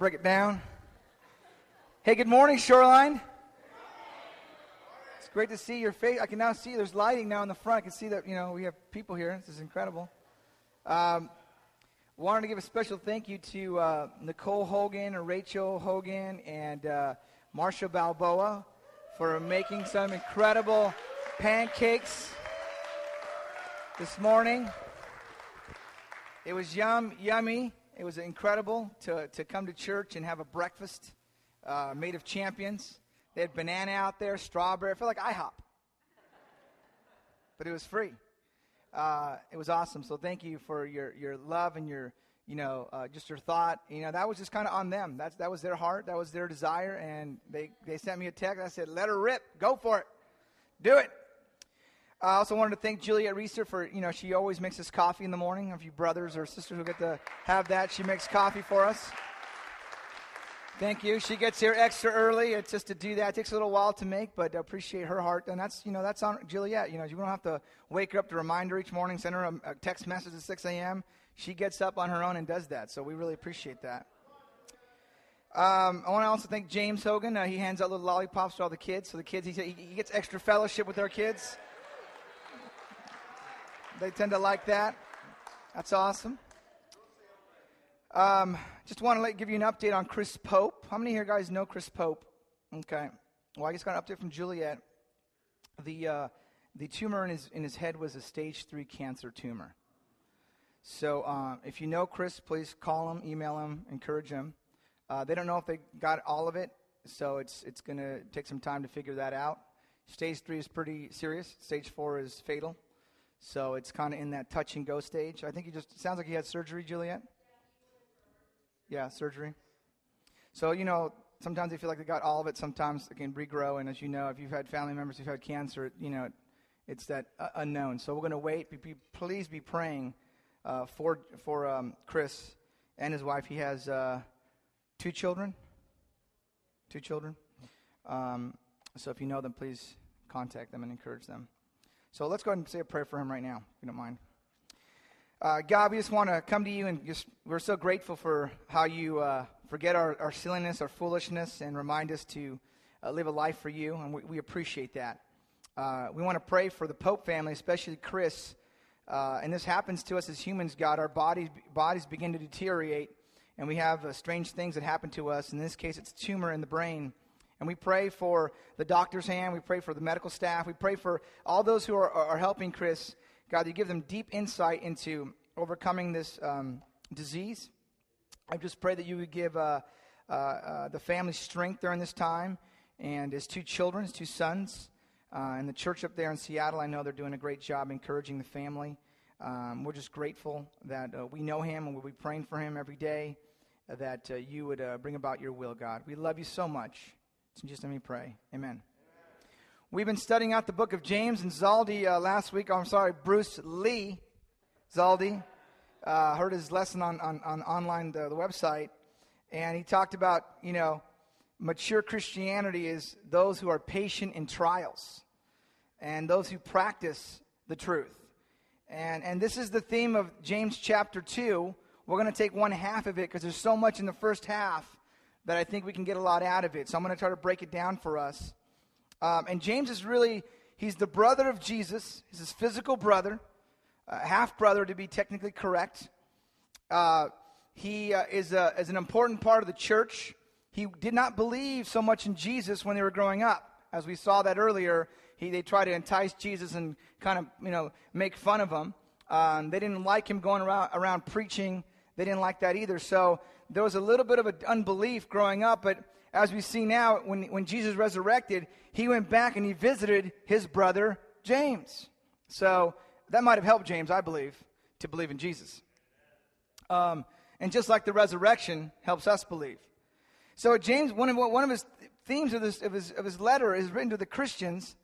break it down. Hey, good morning, Shoreline. It's great to see your face. I can now see there's lighting now in the front. I can see that, you know, we have people here. This is incredible. Um, wanted to give a special thank you to uh, Nicole Hogan and Rachel Hogan and uh, Marsha Balboa for making some incredible pancakes this morning. It was yum, yummy. It was incredible to, to come to church and have a breakfast uh, made of champions. They had banana out there, strawberry. I felt like IHOP. But it was free. Uh, it was awesome. So thank you for your, your love and your, you know, uh, just your thought. You know, that was just kind of on them. That's, that was their heart. That was their desire. And they, they sent me a text. I said, let her rip. Go for it. Do it. I also wanted to thank Juliet Reeser for, you know, she always makes us coffee in the morning. If you brothers or sisters will get to have that, she makes coffee for us. Thank you. She gets here extra early. It's just to do that. It takes a little while to make, but I appreciate her heart. And that's, you know, that's on Juliet. You know, you don't have to wake her up to remind her each morning, send her a, a text message at 6 a.m. She gets up on her own and does that. So we really appreciate that. Um, I want to also thank James Hogan. Uh, he hands out little lollipops to all the kids. So the kids, he, he gets extra fellowship with our kids. They tend to like that. That's awesome. Um, just want to give you an update on Chris Pope. How many here guys know Chris Pope? Okay. Well, I just got an update from Juliet. The, uh, the tumor in his, in his head was a stage three cancer tumor. So uh, if you know Chris, please call him, email him, encourage him. Uh, they don't know if they got all of it, so it's, it's going to take some time to figure that out. Stage three is pretty serious, stage four is fatal. So it's kind of in that touch and go stage. I think he just sounds like he had surgery, Juliet. Yeah, surgery. So you know, sometimes they feel like they got all of it. Sometimes it can regrow. And as you know, if you've had family members who've had cancer, you know, it's that uh, unknown. So we're going to wait. Be, be, please be praying uh, for for um, Chris and his wife. He has uh, two children. Two children. Um, so if you know them, please contact them and encourage them. So let's go ahead and say a prayer for him right now, if you don't mind. Uh, God, we just want to come to you and just, we're so grateful for how you uh, forget our, our silliness, our foolishness, and remind us to uh, live a life for you, and we, we appreciate that. Uh, we want to pray for the Pope family, especially Chris. Uh, and this happens to us as humans, God. Our bodies, bodies begin to deteriorate, and we have uh, strange things that happen to us. In this case, it's tumor in the brain. And we pray for the doctor's hand. We pray for the medical staff. We pray for all those who are, are helping Chris. God, you give them deep insight into overcoming this um, disease. I just pray that you would give uh, uh, uh, the family strength during this time and his two children, his two sons. Uh, and the church up there in Seattle, I know they're doing a great job encouraging the family. Um, we're just grateful that uh, we know him and we'll be praying for him every day, that uh, you would bring about your will, God. We love you so much. So just let me pray. Amen. We've been studying out the book of James and Zaldi uh, last week. Oh, I'm sorry, Bruce Lee Zaldi uh, heard his lesson on, on, on online the, the website, and he talked about you know mature Christianity is those who are patient in trials, and those who practice the truth. And and this is the theme of James chapter two. We're going to take one half of it because there's so much in the first half that I think we can get a lot out of it. So I'm going to try to break it down for us. Um, and James is really, he's the brother of Jesus. He's his physical brother, uh, half brother to be technically correct. Uh, he uh, is, a, is an important part of the church. He did not believe so much in Jesus when they were growing up. As we saw that earlier, he, they tried to entice Jesus and kind of, you know, make fun of him. Um, they didn't like him going around, around preaching. They didn't like that either. So there was a little bit of an unbelief growing up, but as we see now, when, when Jesus resurrected, he went back and he visited his brother James. So that might have helped James, I believe, to believe in Jesus. Um, and just like the resurrection helps us believe. So James, one of, one of his themes of, this, of, his, of his letter is written to the Christians,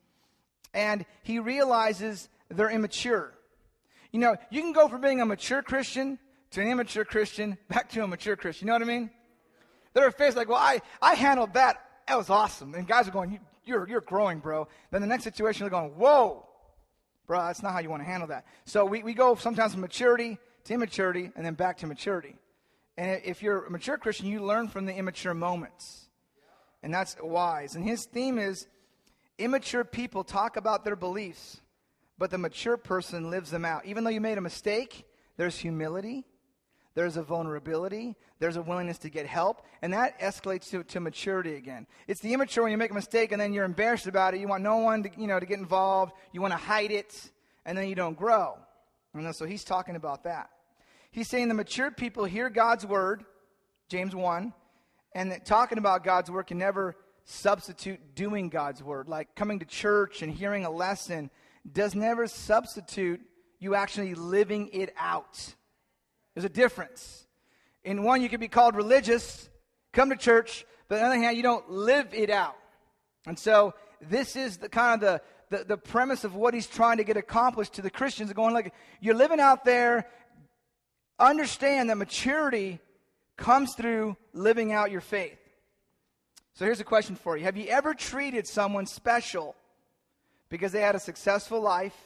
and he realizes they're immature. You know, you can go from being a mature Christian to an immature Christian, back to a mature Christian. You know what I mean? They're faced like, well, I, I handled that. That was awesome. And guys are going, you, you're, you're growing, bro. Then the next situation, they're going, whoa, bro, that's not how you want to handle that. So we, we go sometimes from maturity to immaturity and then back to maturity. And if you're a mature Christian, you learn from the immature moments. And that's wise. And his theme is immature people talk about their beliefs, but the mature person lives them out. Even though you made a mistake, there's humility, there's a vulnerability, there's a willingness to get help, and that escalates to, to maturity again. It's the immature when you make a mistake and then you're embarrassed about it. You want no one to, you know, to get involved, you want to hide it, and then you don't grow. And so he's talking about that. He's saying the mature people hear God's word, James 1, and that talking about God's word can never substitute doing God's word. Like coming to church and hearing a lesson does never substitute you actually living it out. There's a difference. In one, you can be called religious, come to church, but on the other hand, you don't live it out. And so this is the kind of the, the, the premise of what he's trying to get accomplished to the Christians, going like, you're living out there, understand that maturity comes through living out your faith. So here's a question for you Have you ever treated someone special because they had a successful life?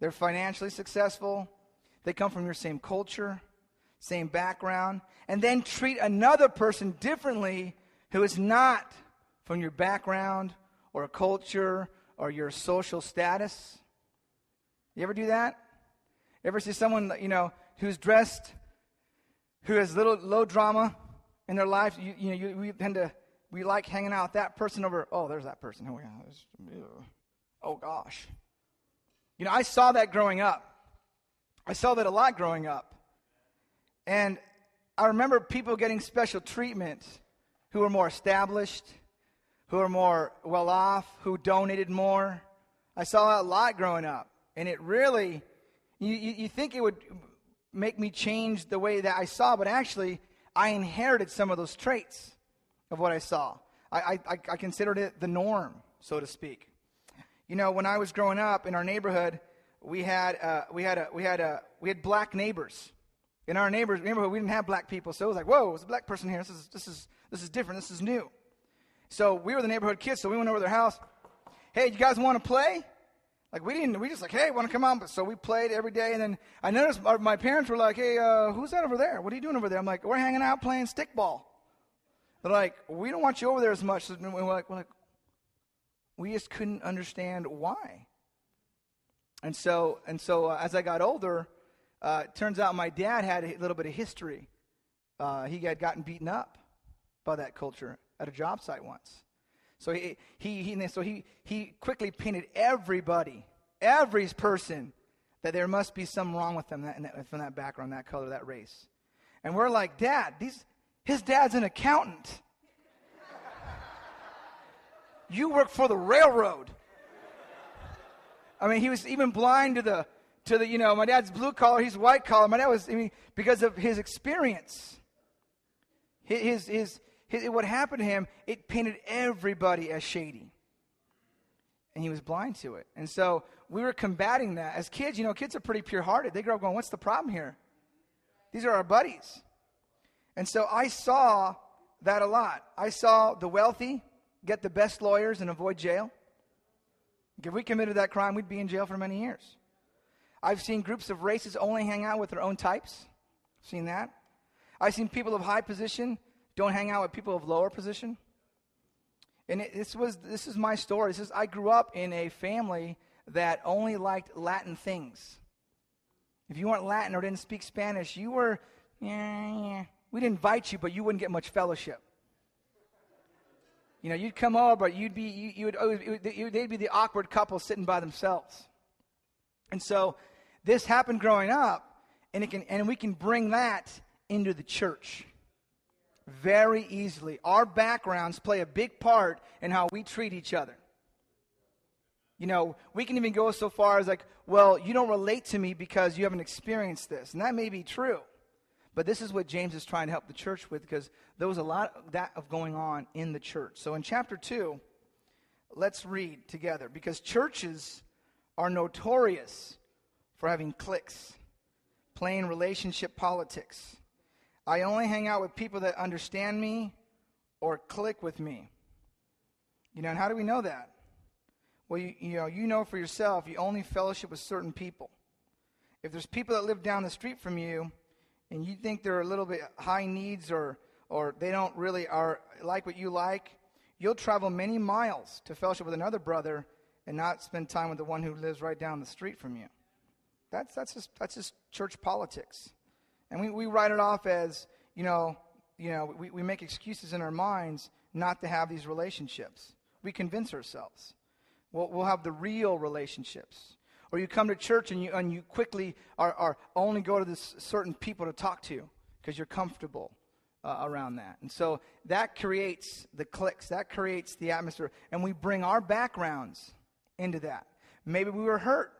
They're financially successful, they come from your same culture, same background, and then treat another person differently who is not from your background or culture or your social status? You ever do that? You ever see someone, you know, who's dressed, who has little low drama in their life, you, you know, you, we tend to we like hanging out with that person over. Oh, there's that person. Oh. Oh gosh. You know, I saw that growing up. I saw that a lot growing up, and I remember people getting special treatment who were more established, who were more well off, who donated more. I saw that a lot growing up, and it really. You, you, you think it would make me change the way that I saw, but actually, I inherited some of those traits of what I saw. I, I, I considered it the norm, so to speak. You know, when I was growing up in our neighborhood, we had, uh, we had, a, we had, a, we had black neighbors. In our neighbors, neighborhood, we didn't have black people, so it was like, whoa, there's a black person here. This is, this is, this is different. This is new. So we were the neighborhood kids, so we went over to their house. Hey, you guys want to play? Like we didn't, we just like, hey, want to come on? But so we played every day, and then I noticed our, my parents were like, hey, uh, who's that over there? What are you doing over there? I'm like, we're hanging out playing stickball. They're like, we don't want you over there as much. And we're like, we're like, we just couldn't understand why. And so, and so uh, as I got older, uh, it turns out my dad had a little bit of history. Uh, he had gotten beaten up by that culture at a job site once. So he, he, he, so he, he quickly painted everybody, every person, that there must be something wrong with them that, that, from that background, that color, that race. And we're like, Dad, these, his dad's an accountant. you work for the railroad. I mean, he was even blind to the, to the, you know, my dad's blue collar, he's white collar. My dad was, I mean, because of his experience. His, his, his, what happened to him, it painted everybody as shady. And he was blind to it. And so we were combating that. As kids, you know, kids are pretty pure hearted. They grow up going, what's the problem here? These are our buddies. And so I saw that a lot. I saw the wealthy get the best lawyers and avoid jail. If we committed that crime, we'd be in jail for many years. I've seen groups of races only hang out with their own types. Seen that. I've seen people of high position don't hang out with people of lower position. And it, this was this is my story. This is I grew up in a family that only liked Latin things. If you weren't Latin or didn't speak Spanish, you were yeah, yeah. We'd invite you, but you wouldn't get much fellowship. You know, you'd come over, but you'd be, you, you would, you, they'd be the awkward couple sitting by themselves. And so this happened growing up, and, it can, and we can bring that into the church very easily. Our backgrounds play a big part in how we treat each other. You know, we can even go so far as like, well, you don't relate to me because you haven't experienced this. And that may be true. But this is what James is trying to help the church with because there was a lot of that of going on in the church. So in chapter 2, let's read together because churches are notorious for having cliques, playing relationship politics. I only hang out with people that understand me or click with me. You know, and how do we know that? Well, you, you know, you know for yourself, you only fellowship with certain people. If there's people that live down the street from you, and you think they're a little bit high needs or, or they don't really are like what you like, you'll travel many miles to fellowship with another brother and not spend time with the one who lives right down the street from you. That's, that's, just, that's just church politics. And we, we write it off as, you know, you know we, we make excuses in our minds not to have these relationships. We convince ourselves. We'll, we'll have the real relationships. Or you come to church and you, and you quickly are, are only go to this certain people to talk to because you're comfortable uh, around that. And so that creates the cliques, that creates the atmosphere. And we bring our backgrounds into that. Maybe we were hurt.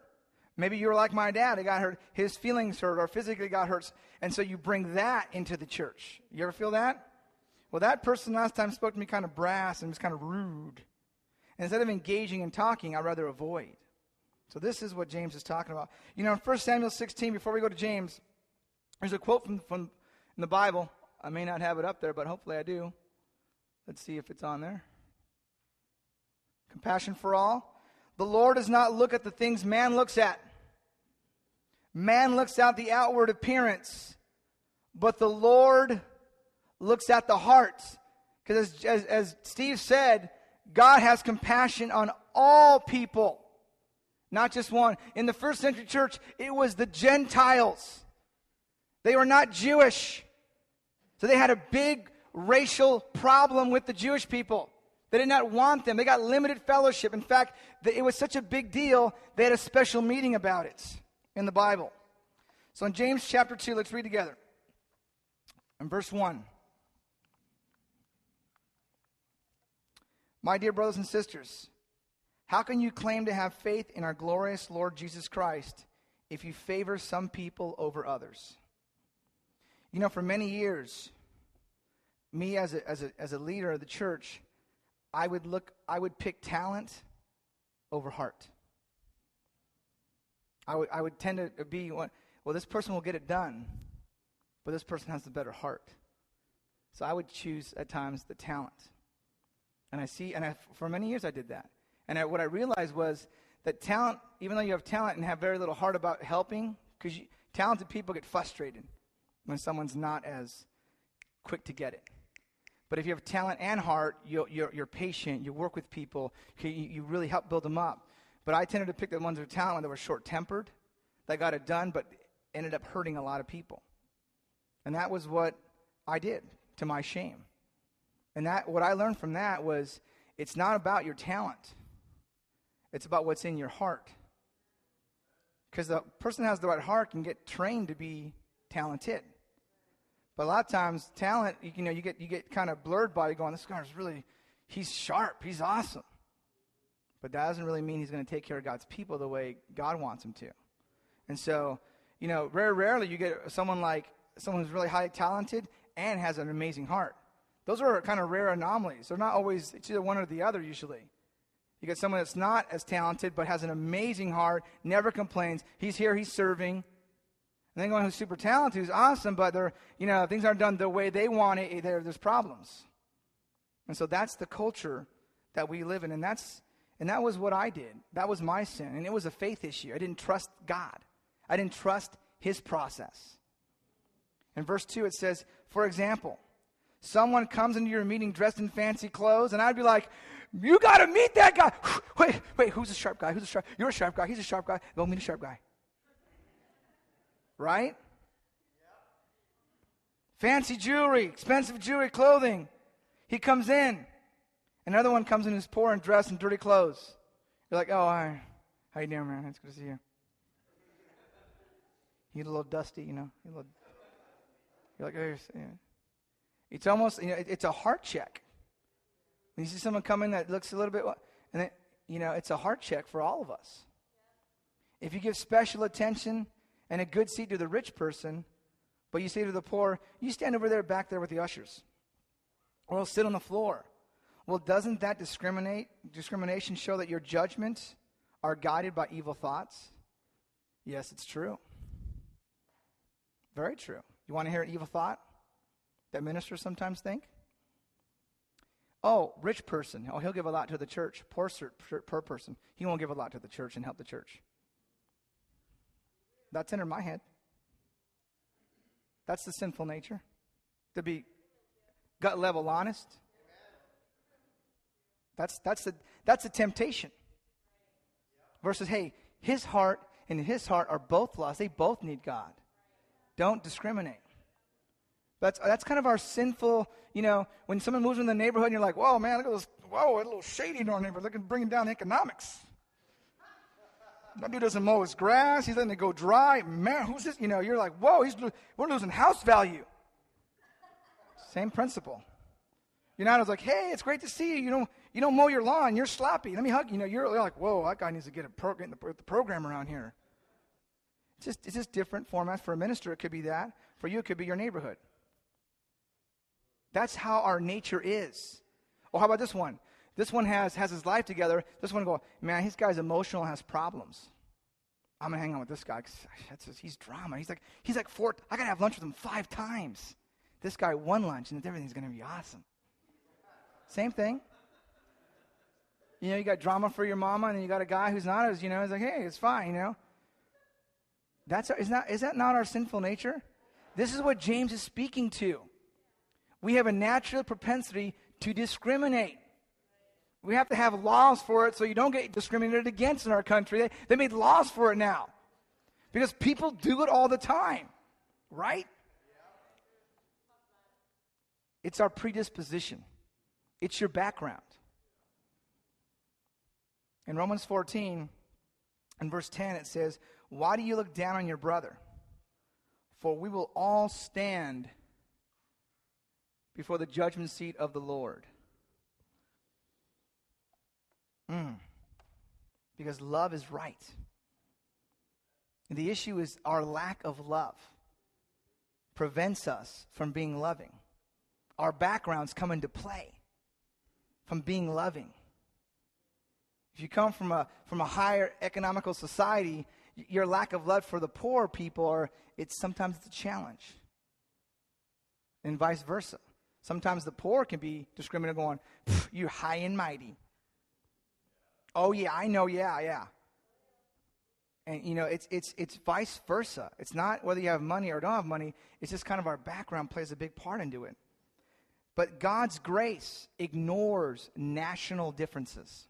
Maybe you were like my dad. He got hurt. His feelings hurt or physically got hurt. And so you bring that into the church. You ever feel that? Well, that person last time spoke to me kind of brass and was kind of rude. And instead of engaging and talking, I'd rather avoid. So this is what James is talking about. You know, in 1 Samuel 16, before we go to James, there's a quote from, from in the Bible. I may not have it up there, but hopefully I do. Let's see if it's on there. Compassion for all. The Lord does not look at the things man looks at. Man looks at the outward appearance, but the Lord looks at the heart. Because as, as, as, Steve said, God has compassion on all people, not just one. In the first century church, it was the Gentiles. They were not Jewish. So they had a big racial problem with the Jewish people. They did not want them. They got limited fellowship. In fact, it was such a big deal, they had a special meeting about it in the Bible. So in James chapter 2, let's read together. In verse 1. My dear brothers and sisters, how can you claim to have faith in our glorious Lord Jesus Christ if you favor some people over others? You know, for many years, me as a, as a, as a leader of the church, I would look, I would pick talent over heart. I would, I would tend to be well, this person will get it done, but this person has the better heart. So I would choose at times the talent. And I see, and I, for many years I did that. And I, what I realized was that talent, even though you have talent and have very little heart about helping, because talented people get frustrated when someone's not as quick to get it. But if you have talent and heart, you you're, you're patient, you work with people, you, you really help build them up. But I tended to pick the ones with talent that were short tempered, that got it done, but ended up hurting a lot of people. And that was what I did to my shame. And that what I learned from that was it's not about your talent. It's about what's in your heart. Because the person has the right heart can get trained to be talented. But a lot of times, talent, you, know, you get, you get kind of blurred by going, this guy's really, he's sharp, he's awesome. But that doesn't really mean he's going to take care of God's people the way God wants him to. And so, you know, very rarely you get someone like someone who's really highly talented and has an amazing heart. Those are kind of rare anomalies. They're not always, it's either one or the other usually. You get someone that's not as talented but has an amazing heart, never complains. He's here, he's serving, and then going who's super talented, who's awesome, but they're, you know, things aren't done the way they want it, there, there's problems. And so that's the culture that we live in. And that's and that was what I did. That was my sin. And it was a faith issue. I didn't trust God. I didn't trust his process. In verse 2, it says, for example, someone comes into your meeting dressed in fancy clothes, and I'd be like, You got to meet that guy. Wait, wait, who's a sharp guy? Who's a sharp? You're a sharp guy. He's a sharp guy. Go meet a sharp guy. Right? Fancy jewelry, expensive jewelry, clothing. He comes in. Another one comes in who's poor and dressed in dirty clothes. You're like, oh, hi. How you doing, man? It's good to see you. You a little dusty, you know. You're, you're like, oh, yeah. It's almost, you know, it's a heart check. When you see someone come in that looks a little bit, and then, you know, it's a heart check for all of us. If you give special attention and a good seat to the rich person, but you say to the poor, you stand over there back there with the ushers, or I'll sit on the floor. Well, doesn't that discriminate discrimination show that your judgments are guided by evil thoughts? Yes, it's true. Very true. You want to hear an evil thought that ministers sometimes think? Oh, rich person. Oh, he'll give a lot to the church. Poor, poor person. He won't give a lot to the church and help the church. That's entered my head. That's the sinful nature. To be gut level honest. That's, that's, a that's a temptation. Versus, hey, his heart and his heart are both lost. They both need God. Don't discriminate. That's, that's kind of our sinful, you know, when someone moves in the neighborhood and you're like, whoa, man, look at this, whoa, a little shady in our neighborhood. Look at bringing down economics. That dude doesn't mow his grass. He's letting it go dry. Man, who's this? You know, you're like, whoa, he's, we're losing house value. Same principle. You're not as like, hey, it's great to see you. You don't, you don't mow your lawn. You're sloppy. Let me hug you. You know, you're, like, whoa, that guy needs to get a pro- get the, the program around here. It's just, it's just different formats. For a minister, it could be that. For you, it could be your neighborhood. That's how our nature is. Or how about this one? This one has, has his life together. This one go, man, this guy's emotional, has problems. I'm gonna hang on with this guy because ah, he's drama. He's like, he's like four. I gotta have lunch with him five times. This guy one lunch and everything's gonna be awesome. Same thing. You know, you got drama for your mama, and you got a guy who's not as, you know, he's like, hey, it's fine, you know. That's our, is, not, is that not our sinful nature? This is what James is speaking to. We have a natural propensity to discriminate. We have to have laws for it so you don't get discriminated against in our country. They, they made laws for it now because people do it all the time, right? It's our predisposition, it's your background. In Romans 14, in verse 10, it says, Why do you look down on your brother? For we will all stand before the judgment seat of the Lord. Mm. Because love is right. And the issue is our lack of love prevents us from being loving. Our backgrounds come into play from being loving. If you come from a, from a higher economical society, your lack of love for the poor people, or it's sometimes it's a challenge. And vice versa. Sometimes the poor can be discriminated, going, You're high and mighty. Oh, yeah, I know, yeah, yeah. And, you know, it's, it's, it's vice versa. It's not whether you have money or don't have money, it's just kind of our background plays a big part into it. But God's grace ignores national differences.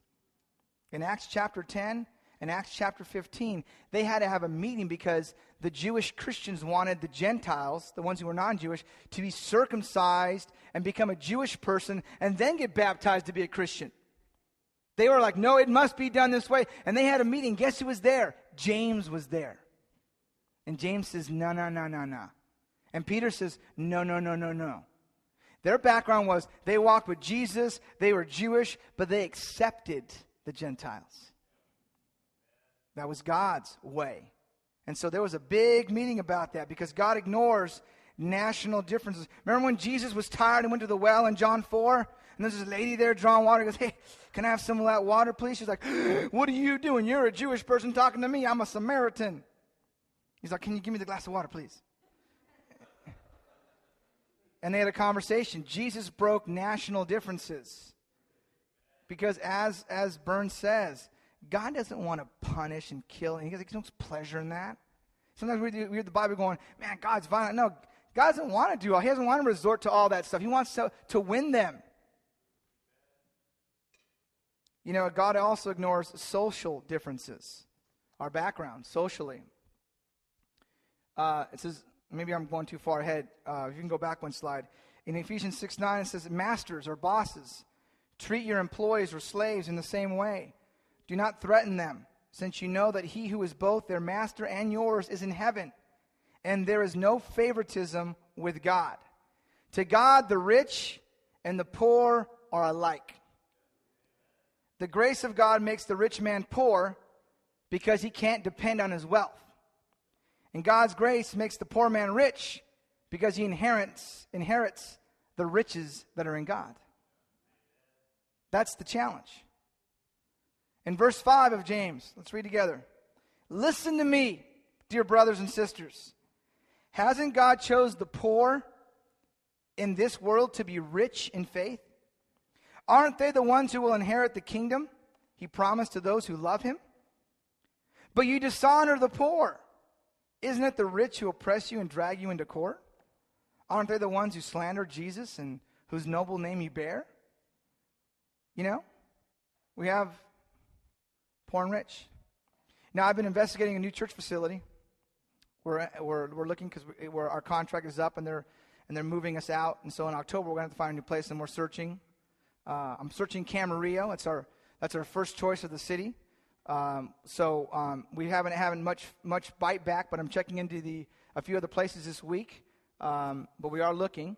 In Acts chapter 10 and Acts chapter 15, they had to have a meeting because the Jewish Christians wanted the Gentiles, the ones who were non Jewish, to be circumcised and become a Jewish person and then get baptized to be a Christian. They were like, no, it must be done this way. And they had a meeting. Guess who was there? James was there. And James says, no, no, no, no, no. And Peter says, no, no, no, no, no. Their background was they walked with Jesus, they were Jewish, but they accepted the Gentiles. That was God's way. And so there was a big meeting about that because God ignores national differences. Remember when Jesus was tired and went to the well in John 4? And there's this lady there drawing water. He goes, Hey, can I have some of that water, please? She's like, What are you doing? You're a Jewish person talking to me. I'm a Samaritan. He's like, Can you give me the glass of water, please? And they had a conversation. Jesus broke national differences. Because as, as Burns says, God doesn't want to punish and kill. And he has no pleasure in that. Sometimes we read, we read the Bible going, man, God's violent. No, God doesn't want to do all. He doesn't want to resort to all that stuff. He wants to, to win them. You know, God also ignores social differences, our background socially. Uh, it says, maybe I'm going too far ahead. Uh, if you can go back one slide. In Ephesians 6 9, it says, Masters or bosses, treat your employees or slaves in the same way. Do not threaten them, since you know that he who is both their master and yours is in heaven and there is no favoritism with God. To God, the rich and the poor are alike. The grace of God makes the rich man poor because he can't depend on his wealth. And God's grace makes the poor man rich because he inherits, inherits the riches that are in God. That's the challenge. In verse 5 of James, let's read together. Listen to me, dear brothers and sisters. Hasn't God chose the poor in this world to be rich in faith? Aren't they the ones who will inherit the kingdom he promised to those who love him? But you dishonor the poor. Isn't it the rich who oppress you and drag you into court? Aren't they the ones who slander Jesus and whose noble name you bear? You know? We have and. Now, I've been investigating a new church facility. We're, we're, we're looking because our contract is up and they're, and they're moving us out. And so in October, we're going to have to find a new place and we're searching. Uh, I'm searching Camarillo. That's our, that's our first choice of the city. Um, so um, we haven't having much much bite back, but I'm checking into the a few other places this week. Um, but we are looking.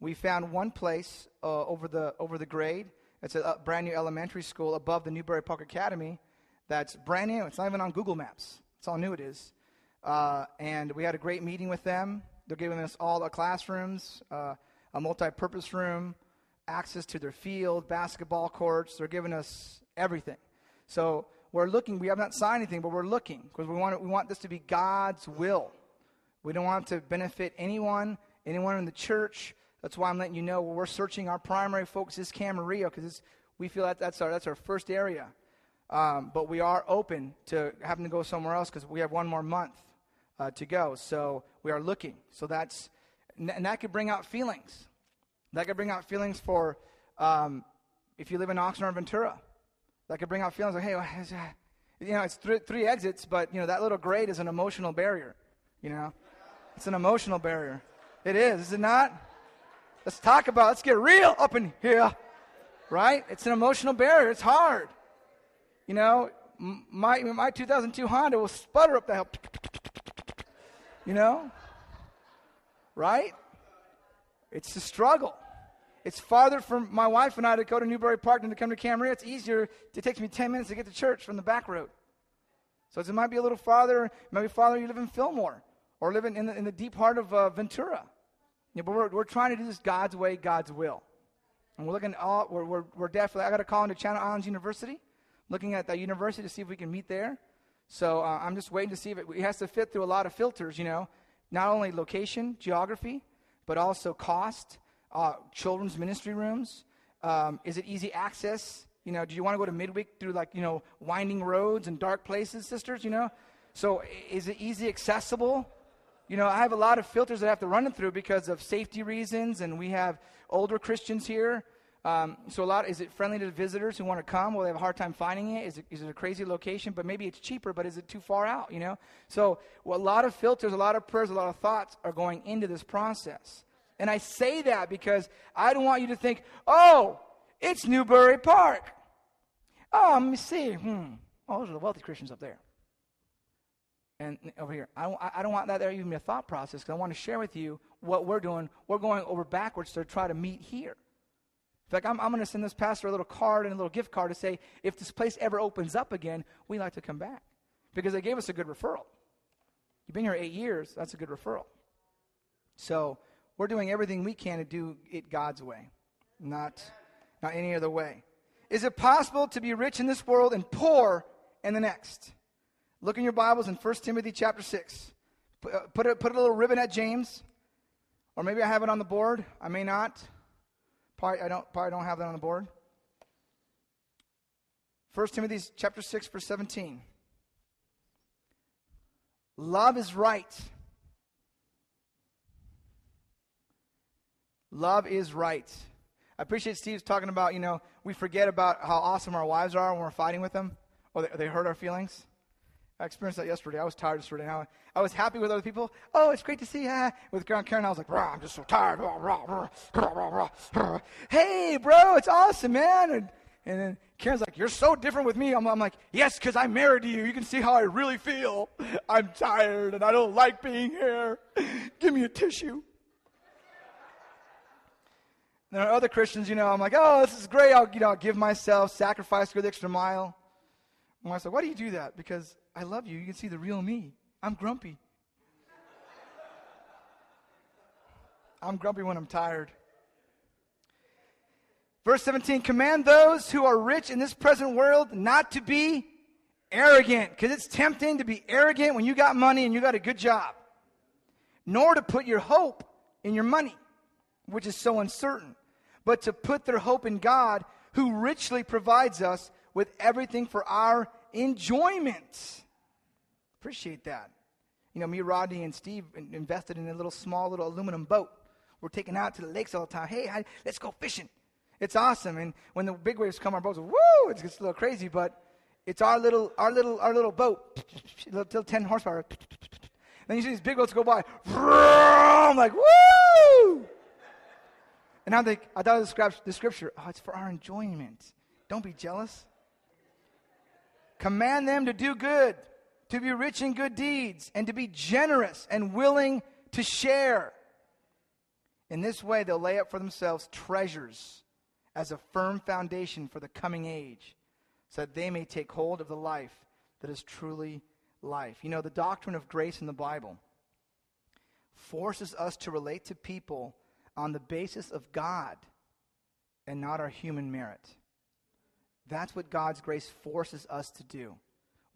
We found one place uh, over the over the grade. It's a, a, brand new elementary school above the Newbury Park Academy. That's brand new. It's not even on Google Maps. That's how new it is. Uh, and we had a great meeting with them. They're giving us all the classrooms, uh, a multi-purpose room, access to their field, basketball courts. They're giving us everything. So we're looking. We have not signed anything, but we're looking because we want, we want this to be God's will. We don't want to benefit anyone, anyone in the church. That's why I'm letting you know we're searching. Our primary focus is Camarillo because we feel that that's our, that's our first area. Um, but we are open to having to go somewhere else because we have one more month uh, to go. So we are looking. So that's, and that could bring out feelings. That could bring out feelings for um, if you live in Oxnard, or Ventura that could bring out feelings like, hey, you know, it's th- three exits, but, you know, that little grade is an emotional barrier, you know? It's an emotional barrier. It is, is it not? Let's talk about, let's get real up in here, right? It's an emotional barrier. It's hard. You know, my, my 2002 Honda will sputter up the hill, you know? Right? It's a struggle. It's farther for my wife and I to go to Newbury Park than to come to Camarillo. It's easier. It takes me 10 minutes to get to church from the back road. So it might be a little farther. Maybe farther you live in Fillmore or live in, in, the, in the deep heart of uh, Ventura. Yeah, but we're, we're trying to do this God's way, God's will. And we're looking all, we're, we're, we're definitely, I got a call into Channel Islands University, looking at that university to see if we can meet there. So uh, I'm just waiting to see if it, it has to fit through a lot of filters, you know, not only location, geography, but also cost uh, children's ministry rooms? Um, is it easy access? You know, do you want to go to midweek through like, you know, winding roads and dark places, sisters, you know? So is it easy accessible? You know, I have a lot of filters that I have to run it through because of safety reasons, and we have older Christians here. Um, so a lot, is it friendly to visitors who want to come? Will they have a hard time finding it? Is, it? is it a crazy location? But maybe it's cheaper, but is it too far out, you know? So well, a lot of filters, a lot of prayers, a lot of thoughts are going into this process. And I say that because I don't want you to think, oh, it's Newbury Park. Oh, let me see. Hmm. Oh, those are the wealthy Christians up there. And over here. I don't, I don't want that there even be a thought process because I want to share with you what we're doing. We're going over backwards to try to meet here. In fact, I'm, I'm going to send this pastor a little card and a little gift card to say, if this place ever opens up again, we'd like to come back. Because they gave us a good referral. You've been here eight years, that's a good referral. So we're doing everything we can to do it God's way, not, not any other way. Is it possible to be rich in this world and poor in the next? Look in your Bibles in 1 Timothy chapter 6. Put, uh, put, a, put a little ribbon at James. Or maybe I have it on the board. I may not. Probably, I don't, probably don't have that on the board. 1 Timothy chapter 6, verse 17. Love is right. Love is right. I appreciate Steve's talking about, you know, we forget about how awesome our wives are when we're fighting with them, or they, they hurt our feelings. I experienced that yesterday. I was tired yesterday. Now I was happy with other people. Oh, it's great to see you. Ah, with Karen, I was like, I'm just so tired. hey, bro, it's awesome, man. And, and then Karen's like, You're so different with me. I'm, I'm like, Yes, because I'm married to you. You can see how I really feel. I'm tired and I don't like being here. Give me a tissue. There are other Christians, you know, I'm like, oh, this is great. I'll, you know, give myself, sacrifice, go the extra mile. And I said, why do you do that? Because I love you. You can see the real me. I'm grumpy. I'm grumpy when I'm tired. Verse 17 Command those who are rich in this present world not to be arrogant, because it's tempting to be arrogant when you got money and you got a good job, nor to put your hope in your money, which is so uncertain but to put their hope in God, who richly provides us with everything for our enjoyment. Appreciate that. You know, me, Rodney, and Steve invested in a little small little aluminum boat we're taking out to the lakes all the time. Hey, I, let's go fishing. It's awesome. And when the big waves come, our boats, woo, it gets a little crazy, but it's our little, our little, our little boat, little 10 horsepower. Then you see these big boats go by. I'm like, woo! And I'm like, I thought of the scripture, oh, it's for our enjoyment. Don't be jealous. Command them to do good, to be rich in good deeds, and to be generous and willing to share. In this way, they'll lay up for themselves treasures as a firm foundation for the coming age, so that they may take hold of the life that is truly life. You know, the doctrine of grace in the Bible forces us to relate to people on the basis of God and not our human merit. That's what God's grace forces us to do.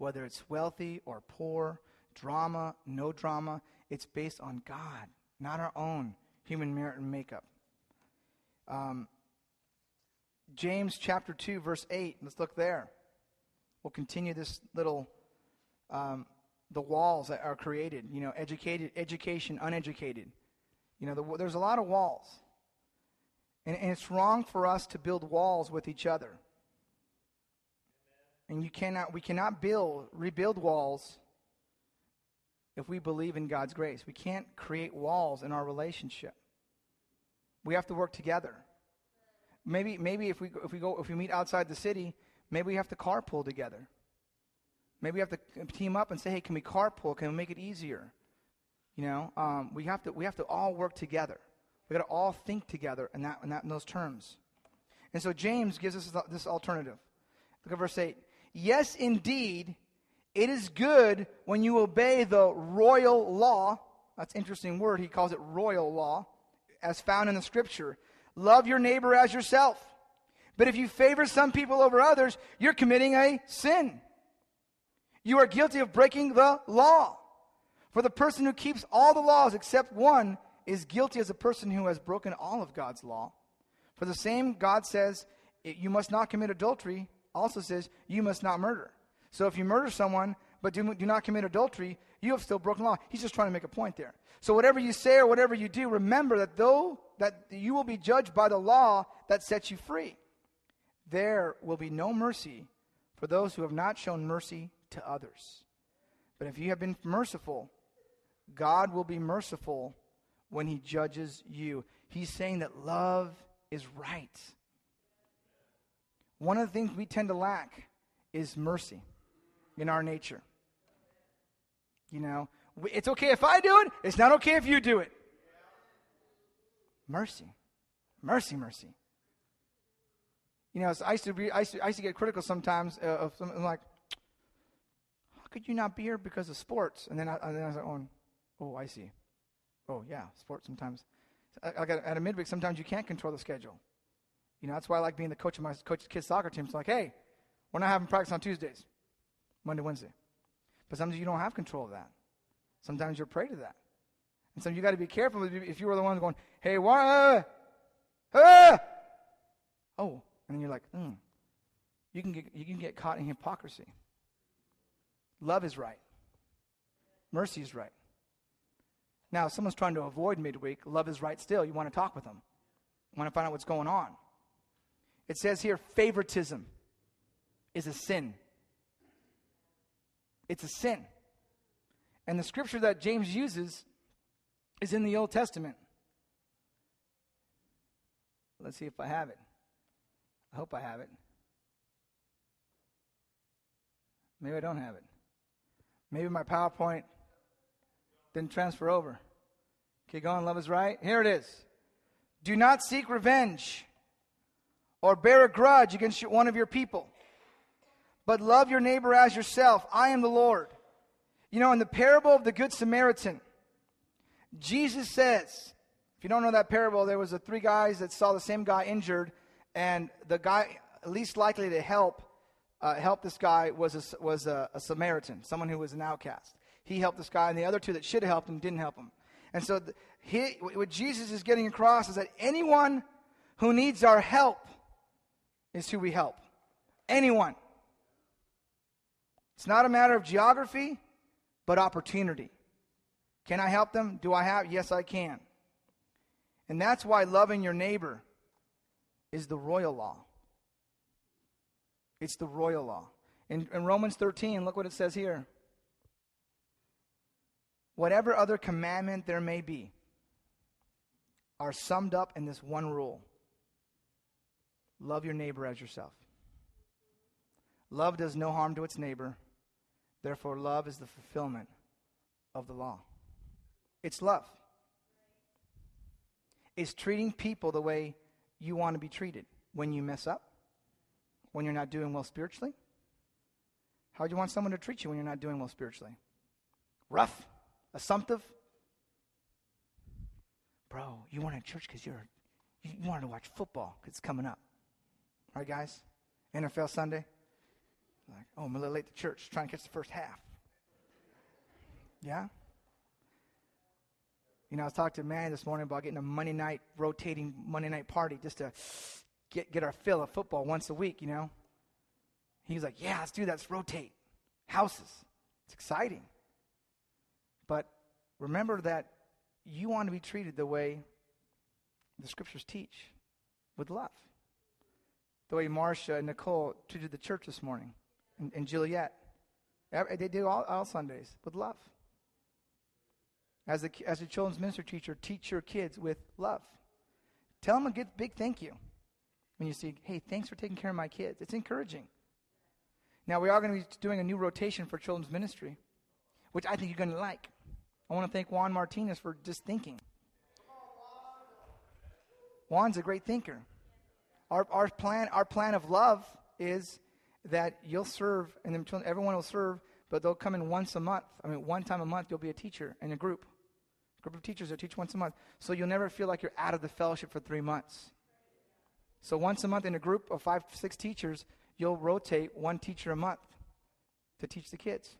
Whether it's wealthy or poor, drama, no drama, it's based on God, not our own human merit and makeup. Um, James chapter 2, verse 8. Let's look there. We'll continue this little, um, the walls that are created, you know, educated, education, uneducated. You know, the, there's a lot of walls. And, and it's wrong for us to build walls with each other. And you cannot, we cannot build, rebuild walls if we believe in God's grace. We can't create walls in our relationship. We have to work together. Maybe, maybe if we, if we go, if we meet outside the city, maybe we have to carpool together. Maybe we have to team up and say, hey, can we carpool? Can we make it easier? You know, um, we have to we have to all work together. We got to all think together in that in that in those terms. And so James gives us this alternative. Look at verse eight. Yes, indeed, it is good when you obey the royal law. That's interesting word. He calls it royal law, as found in the scripture. Love your neighbor as yourself. But if you favor some people over others, you're committing a sin. You are guilty of breaking the law. For the person who keeps all the laws except one is guilty as a person who has broken all of God's law. For the same God says, you must not commit adultery, also says, you must not murder. So if you murder someone, but do, do not commit adultery, you have still broken law. He's just trying to make a point there. So whatever you say or whatever you do, remember that though that you will be judged by the law that sets you free. There will be no mercy for those who have not shown mercy to others. But if you have been merciful, God will be merciful when he judges you. He's saying that love is right. One of the things we tend to lack is mercy in our nature. You know, it's okay if I do it, it's not okay if you do it. Mercy. Mercy, mercy. You know, I used to be, I used to, I used to get critical sometimes uh, of something like, how could you not be here because of sports? And then I, and then I was like, oh, oh, I see. Oh, yeah, sports sometimes. Like at a midweek, sometimes you can't control the schedule. You know, that's why I like being the coach of my coach's kids' soccer team. It's like, hey, we're not having practice on Tuesdays, Monday, Wednesday. But sometimes you don't have control of that. Sometimes you're prey to that. And so you got to be careful if you were the one going, hey, what? Uh, oh, and then you're like, hmm. You can get you can get caught in hypocrisy. Love is right. Mercy is right. Now, if someone's trying to avoid midweek, love is right still. You want to talk with them. You want to find out what's going on. It says here favoritism is a sin. It's a sin. And the scripture that James uses is in the Old Testament. Let's see if I have it. I hope I have it. Maybe I don't have it. Maybe my PowerPoint didn't transfer over. Keep going, love is right. Here it is. Do not seek revenge or bear a grudge against one of your people, but love your neighbor as yourself. I am the Lord. You know, in the parable of the Good Samaritan, Jesus says, if you don't know that parable, there was the three guys that saw the same guy injured, and the guy least likely to help uh, help this guy was a, was a, a, Samaritan, someone who was an outcast. He helped this guy, and the other two that should have helped him didn't help him. And so, he, what Jesus is getting across is that anyone who needs our help is who we help. Anyone. It's not a matter of geography, but opportunity. Can I help them? Do I have? Yes, I can. And that's why loving your neighbor is the royal law. It's the royal law. In, in Romans 13, look what it says here. Whatever other commandment there may be are summed up in this one rule love your neighbor as yourself. Love does no harm to its neighbor. Therefore, love is the fulfillment of the law. It's love. It's treating people the way you want to be treated when you mess up, when you're not doing well spiritually. How do you want someone to treat you when you're not doing well spiritually? Rough? Assumptive? Bro, you want to church because you're you, you wanted to watch football because it's coming up. Right, guys? NFL Sunday. Like, oh, I'm a little late to church, trying to catch the first half. Yeah? You know, I was talking to Manny this morning about getting a Monday night, rotating Monday night party just to get, get our fill of football once a week, you know? He was like, yeah, let's do that. Let's rotate houses. It's exciting. But remember that you want to be treated the way the scriptures teach with love. The way Marcia and Nicole treated the church this morning and, and Juliet. They do all, all Sundays with love. As a, as a children's minister teacher, teach your kids with love. Tell them a good, big thank you when you see, hey, thanks for taking care of my kids. It's encouraging. Now, we are going to be doing a new rotation for children's ministry, which I think you're going to like. I want to thank Juan Martinez for just thinking. Juan's a great thinker. Our, our, plan, our plan of love is that you'll serve, and then everyone will serve, but they'll come in once a month. I mean, one time a month, you'll be a teacher in a group. A group of teachers that teach once a month. So you'll never feel like you're out of the fellowship for three months. So once a month in a group of five, six teachers, you'll rotate one teacher a month to teach the kids.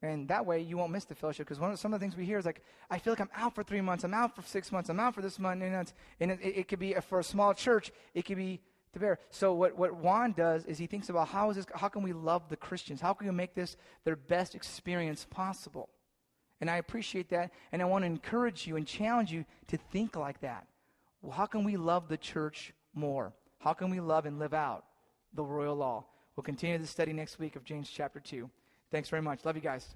And that way you won't miss the fellowship. Because one of some of the things we hear is like, I feel like I'm out for three months, I'm out for six months, I'm out for this month. And, and it, it, could be, for a small church, it could be to bear. So what, what Juan does is he thinks about how is this, how can we love the Christians? How can we make this their best experience possible? And I appreciate that. And I want to encourage you and challenge you to think like that. Well, how can we love the church more? How can we love and live out the royal law? We'll continue the study next week of James chapter 2. Thanks very much. Love you guys.